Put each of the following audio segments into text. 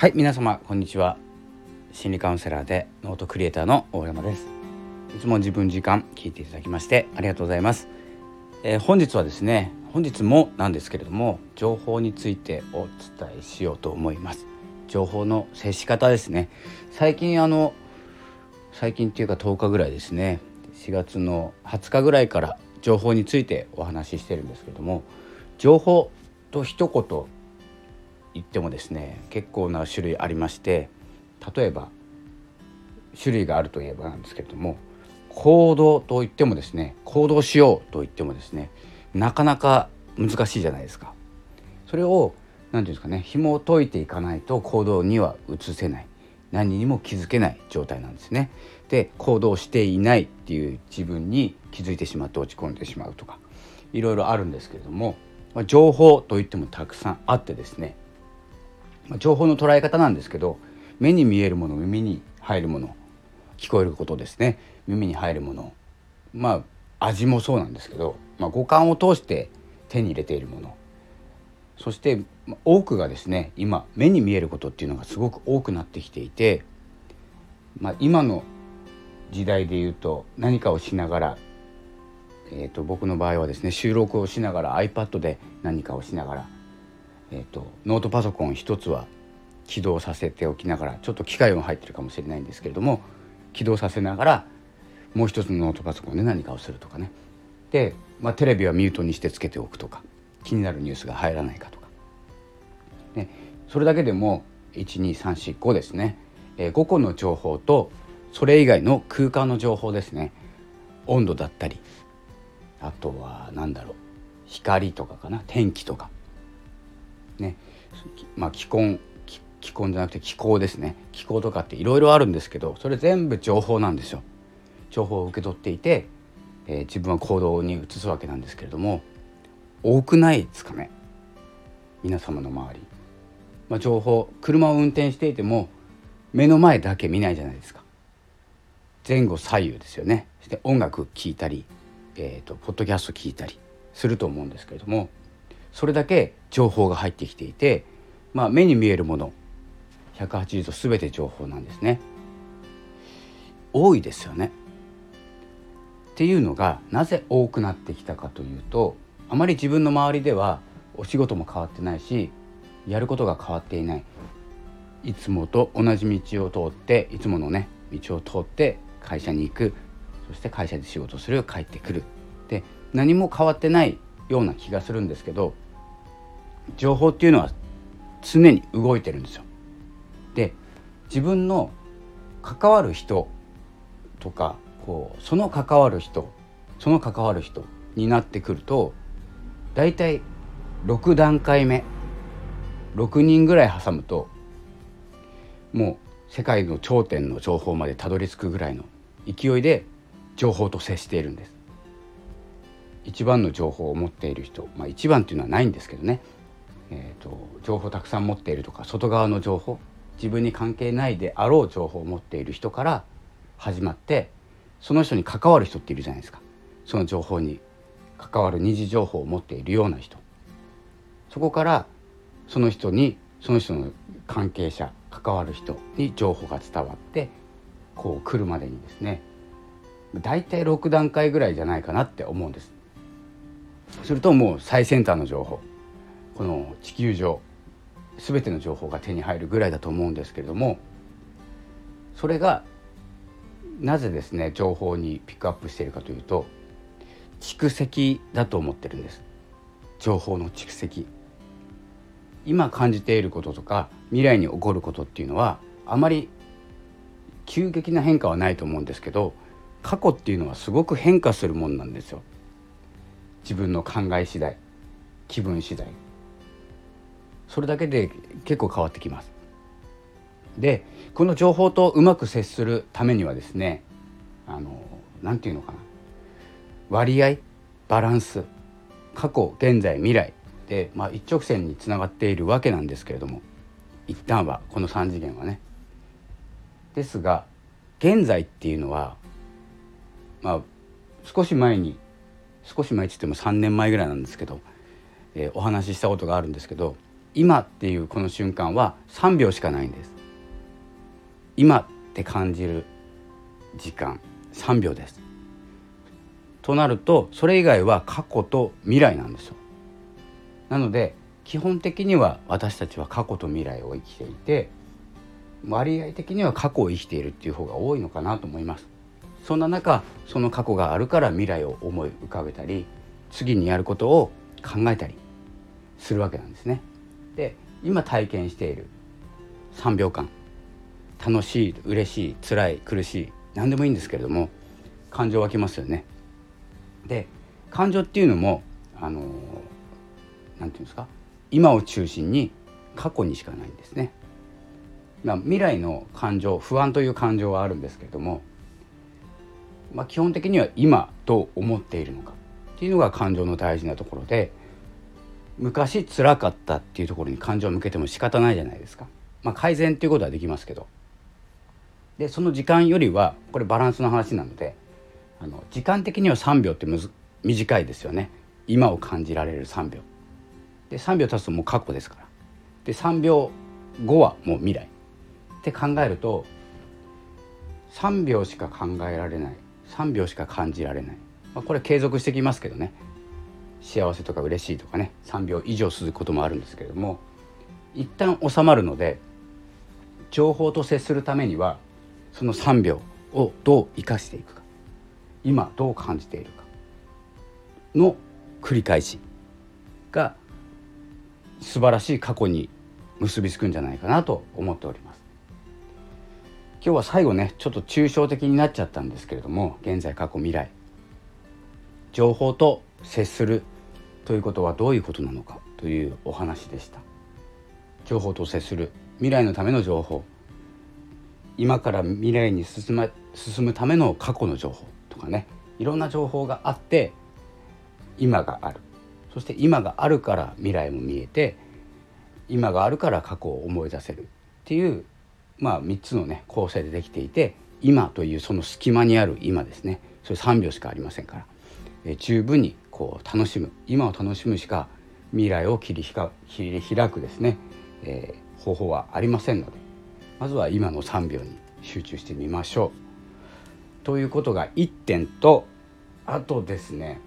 はい皆様こんにちは。心理カウンセラーでノートクリエイターの大山です。いつも自分時間聞いていただきましてありがとうございます、えー、本日はですね本日もなんですけれども情報についてお伝えしようと思います。情報の接し方ですね。最近あの最近っていうか10日ぐらいですね。4月の20日ぐらいから情報についてお話ししてるんですけども情報と一言言ってもですね結構な種類ありまして例えば種類があるといえばなんですけれども行動と言ってもですね行動しようと言ってもですねなかなか難しいじゃないですか。それを何て言うんですかね紐を解いていかないと行動には移せない何にも気づけない状態なんですね。で行動していないっていう自分に気づいてしまって落ち込んでしまうとかいろいろあるんですけれども、情報といってもたくさんあってですね、情報の捉え方なんですけど目に見えるもの耳に入るもの聞こえることですね。耳に入るもの。まあ味もそうなんですけど、まあ、五感を通して手に入れているもの。そして多くがですね今目に見えることっていうのがすごく多くなってきていて、まあ、今の時代で言うと何かをしながら、えー、と僕の場合はですね収録をしながら iPad で何かをしながらえーと、ノートパソコン一つは起動させておきながらちょっと機械音入ってるかもしれないんですけれども起動させながらもう一つのノートパソコンで何かをするとかね。で、まあ、テレビはミュートにしてつけておくとか気になるニュースが入らないかとか、ね、それだけでも12345ですね、えー、5個の情報とそれ以外の空間の情報ですね。温度だったりあとは何だろう。光とかかな。天気とか。ねまあ気温気温じゃなくて気候ですね。気候とかっていろいろあるんですけどそれ全部情報なんですよ。情報を受け取っていて、えー、自分は行動に移すわけなんですけれども多くないですかね。皆様の周り、まあ、情報車を運転していても目の前だけ見ないじゃないですか。前後左右ですよね。そして音楽聴いたり、えー、とポッドキャスト聞いたりすると思うんですけれどもそれだけ情報が入ってきていて、まあ、目に見えるもの180度全て情報なんですね。多いですよね。っていうのがなぜ多くなってきたかというとあまり自分の周りではお仕事も変わってないしやることが変わっていないいつもと同じ道を通っていつものね道を通って会社に行くそして会社で仕事する帰ってくるで何も変わってないような気がするんですけど情報っていうのは常に動いてるんですよ。で自分の関わる人とかこうその関わる人その関わる人になってくると大体6段階目6人ぐらい挟むともう世界の頂点の情報までたどり着くぐらいの勢いで情報と接しているんです。一番の情報を持っている人、まあ、一番っていうのはないんですけどね、えーと、情報たくさん持っているとか外側の情報自分に関係ないであろう情報を持っている人から始まってその人に関わる人っているじゃないですか。その情報に関わる二次情報を持っているような人。そこからその人にその人の関係者関わる人に情報が伝わってこう来るまでにですね大体6段階ぐらいじゃないかなって思うんです。するともう最先端の情報この地球上全ての情報が手に入るぐらいだと思うんですけれどもそれがなぜですね情報にピックアップしているかというと蓄積だと思ってるんです。情報の蓄積。今感じていることとか未来に起こることっていうのはあまり急激な変化はないと思うんですけど過去っていうのはすごく変化するもんなんですよ。自分の考え次第気分次第。それだけで結構変わってきます。でこの情報とうまく接するためにはですねあの何て言うのかな。割合バランス過去現在未来。で、まあ、一直線につながっているわけなんですけれども一旦はこの3次元はね。ですが現在っていうのはまあ少し前に少し前って言っても3年前ぐらいなんですけど、えー、お話ししたことがあるんですけど今っていうこの瞬間は3秒しかないんです。今って感じる時間3秒です。となるとそれ以外は過去と未来なんですよ。なので基本的には私たちは過去と未来を生きていて割合的には過去を生きているっていう方が多いのかなと思います。そんな中その過去があるから未来を思い浮かべたり次にやることを考えたりするわけなんですねで今体験している3秒間楽しい嬉しい辛い苦しい何でもいいんですけれども感情湧きますよねで感情っていうのもあの何て言うんですか今を中心に過去にしかないんですね。まあ、未来の感情不安という感情はあるんですけれども、まあ、基本的には今どう思っているのかっていうのが感情の大事なところで昔辛かったっていうところに感情を向けても仕方ないじゃないですか。まあ、改善っていうことはできますけど。でその時間よりはこれバランスの話なのであの時間的には3秒ってむず短いですよね。今を感じられる3秒。で3秒経つともう過去ですから。で3秒後はもう未来。って考えると3秒しか考えられない。3秒しか感じられない、まあ、これ継続してきますけどね。幸せとか嬉しいとかね。3秒以上続くこともあるんですけれども。一旦収まるので情報と接するためにはその3秒をどう生かしていくか。今どう感じているか。の繰り返しが素晴らしい過去に結びつくんじゃないかなと思っております。今日は最後ねちょっと抽象的になっちゃったんですけれども現在過去未来。情報と接するということはどういうことなのかというお話でした。情報と接する。未来のための情報。今から未来に進,、ま、進むための過去の情報。とかね。いろんな情報があって今がある。そして今があるから未来も見えて今があるから過去を思い出せる。っていうまあ3つのね構成でできていて今というその隙間にある今ですね。それ3秒しかありませんから、え十分にこう楽しむ。今を楽しむしか未来を切り切り開くですね、えー、方法はありませんので。まずは今の3秒に集中してみましょう。ということが1点とあとですね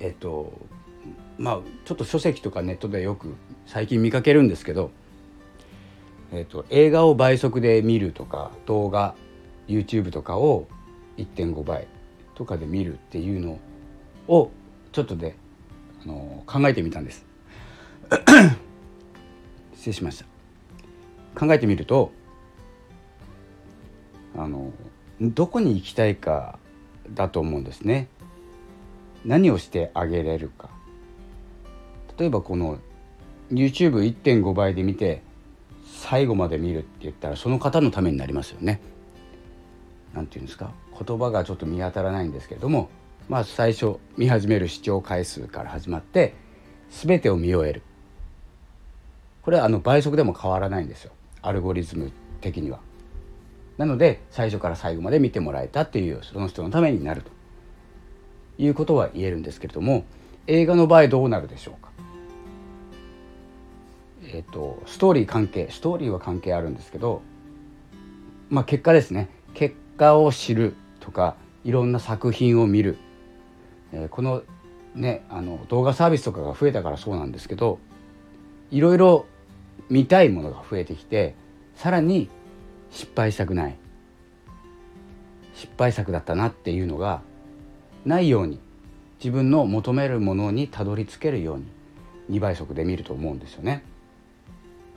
えっとまあちょっと書籍とかネットでよく最近見かけるんですけど、えっと、映画を倍速で見るとか動画 YouTube とかを1.5倍とかで見るっていうのをちょっとであの考えてみたんです。失礼しました。考えてみるとあのどこに行きたいかだと思うんですね。何をしてあげれるか。例えばこの YouTube1.5 倍で見て最後まで見るって言ったらその方のためになりますよね。なんていうんですか？言葉がちょっと見当たらないんですけれどもまあ最初見始める視聴回数から始まって全てを見終えるこれはあの倍速でも変わらないんですよアルゴリズム的には。なので最初から最後まで見てもらえたっていうその人のためになるということは言えるんですけれども映画の場合どうなるでしょうか？えっ、とストーリー関係ストーリーは関係あるんですけどまあ結果ですね。結果を知るとかいろんな作品を見る、えー、このねあの動画サービスとかが増えたからそうなんですけどいろいろ見たいものが増えてきてさらに失敗したくない。失敗作だったなっていうのがないように自分の求めるものにたどり着けるように2倍速で見ると思うんですよね。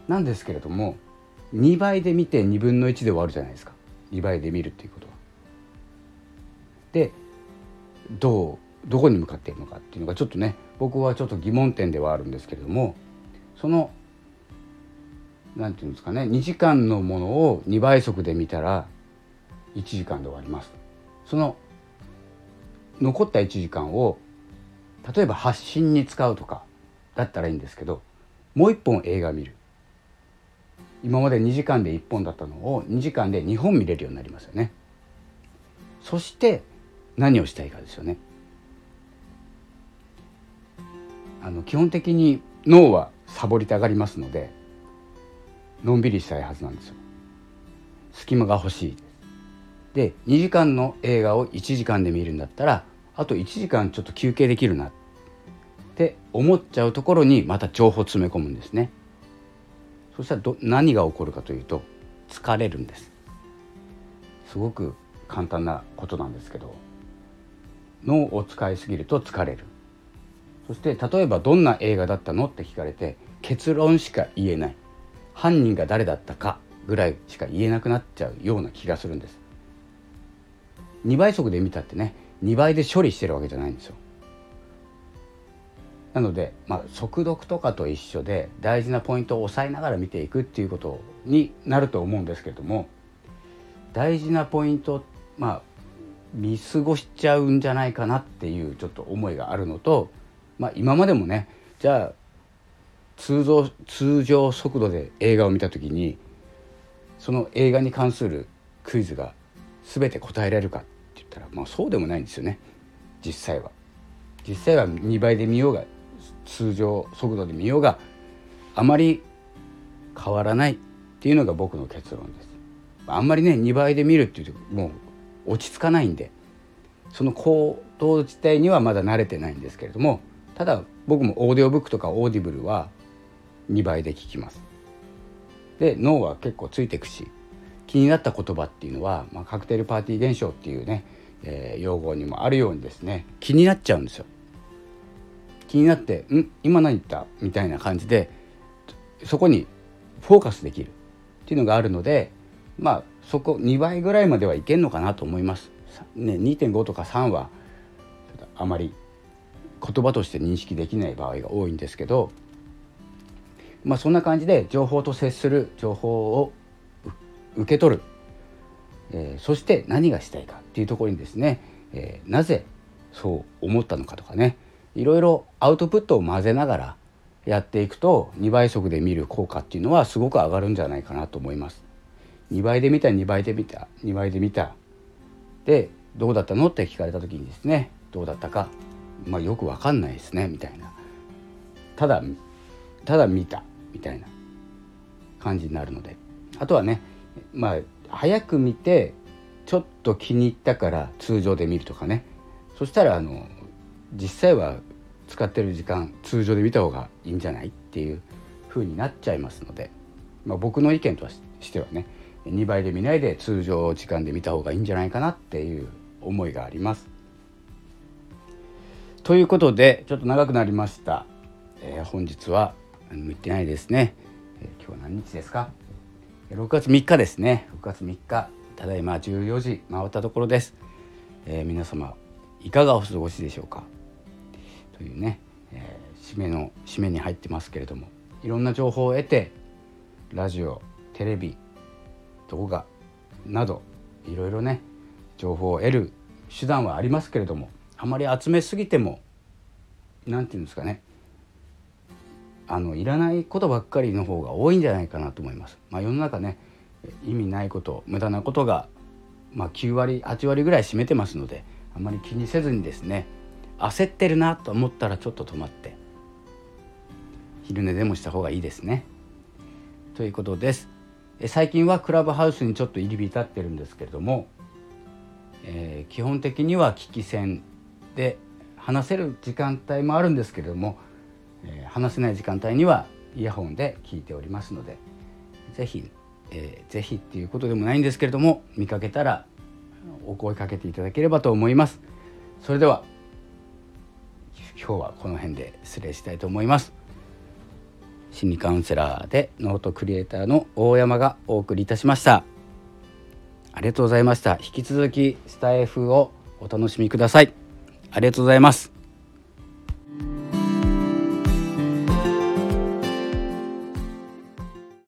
なんですけれども2倍で見て2分の1で終わるじゃないですか2倍で見るっていうことは。でどうどこに向かっているのかっていうのがちょっとね僕はちょっと疑問点ではあるんですけれどもその何て言うんですかね2時間のものを2倍速で見たら1時間で終わります。その残った1時間を例えば発信に使うとかだったらいいんですけどもう一本映画見る今まで2時間で1本だったのを2時間で2本見れるようになりますよね。そして何をしたいかですよね。あの基本的に脳はサボりたがりますのでのんびりしたいはずなんですよ。隙間が欲しい。で2時間の映画を1時間で見るんだったらあと1時間ちょっと休憩できるなって思っちゃうところにまた情報詰め込むんですね。そしたらど何が起こるかというと疲れるんです。すごく簡単なことなんですけど脳を使いすぎると疲れる。そして例えばどんな映画だったのって聞かれて結論しか言えない。犯人が誰だったかぐらいしか言えなくなっちゃうような気がするんです。2倍速で見たってね2倍で処理してるわけじゃないんですよ。なので、まあ、速読とかと一緒で大事なポイントを押さえながら見ていくっていうことになると思うんですけれども大事なポイントまあ見過ごしちゃうんじゃないかなっていうちょっと思いがあるのと、まあ、今までもねじゃあ通常通常速度で映画を見た時にその映画に関するクイズが全て答えられるかって言ったら、まあ、そうでもないんですよね実際は。実際は2倍で見ようが通常速度で見ようがあまり変わらないっていうのが僕の結論です。あんまりね2倍で見るっていうともう落ち着かないんでその行動自体にはまだ慣れてないんですけれどもただ僕もオーディオブックとかオーディブルは2倍で聞きます。で脳は結構ついてくし気になった言葉っていうのは、まあ、カクテルパーティー現象っていうね、えー、用語にもあるようにですね気になっちゃうんですよ。気になって「ん？今何言った?」みたいな感じでそこにフォーカスできるっていうのがあるのでまあそこ2倍ぐらいまではいけんのかなと思います。ね、2.5とか3はあまり言葉として認識できない場合が多いんですけどまあそんな感じで情報と接する情報を受け取る、えー、そして何がしたいかっていうところにですね、えー、なぜそう思ったのかとかねいろいろアウトプットを混ぜながらやっていくと2倍速で見る効果っていうのはすごく上がるんじゃないかなと思います。2倍で見た2倍で見た2倍で見た。でどうだったの？って聞かれた時にですねどうだったか、まあ、よく分かんないですねみたいな。ただただ見たみたいな感じになるので。あとはねまあ早く見てちょっと気に入ったから通常で見るとかね。そしたらあの実際は使ってる時間通常で見た方がいいんじゃないっていう風になっちゃいますので、まあ、僕の意見としてはね2倍で見ないで通常時間で見た方がいいんじゃないかなっていう思いがあります。ということでちょっと長くなりました。えー、本日は言ってないですね、えー、今日は何日ですか？6月3日ですね。6月3日。ただいま14時回ったところです、えー、皆様いかがお過ごしでしょうか？というね、えー、締めの締めに入ってますけれどもいろんな情報を得てラジオテレビ動画などいろいろね情報を得る手段はありますけれどもあまり集めすぎても何て言うんですかねあのいらないことばっかりの方が多いんじゃないかなと思います。まあ、世の中ね意味ないこと無駄なことが、まあ、9割8割ぐらい占めてますのであまり気にせずにですね焦ってるなと思ったらちょっと止まって昼寝でもした方がいいですね。ということです。最近はクラブハウスにちょっと入り浸ってるんですけれども、えー、基本的には聞き戦で話せる時間帯もあるんですけれども、えー、話せない時間帯にはイヤホンで聞いておりますので是非、えー、ぜひっていうことでもないんですけれども見かけたらお声かけていただければと思います。それでは今日はこの辺で失礼したいと思います。心理カウンセラーでノートクリエイターの大山がお送りいたしました。ありがとうございました。引き続きスタイフをお楽しみください。ありがとうございます。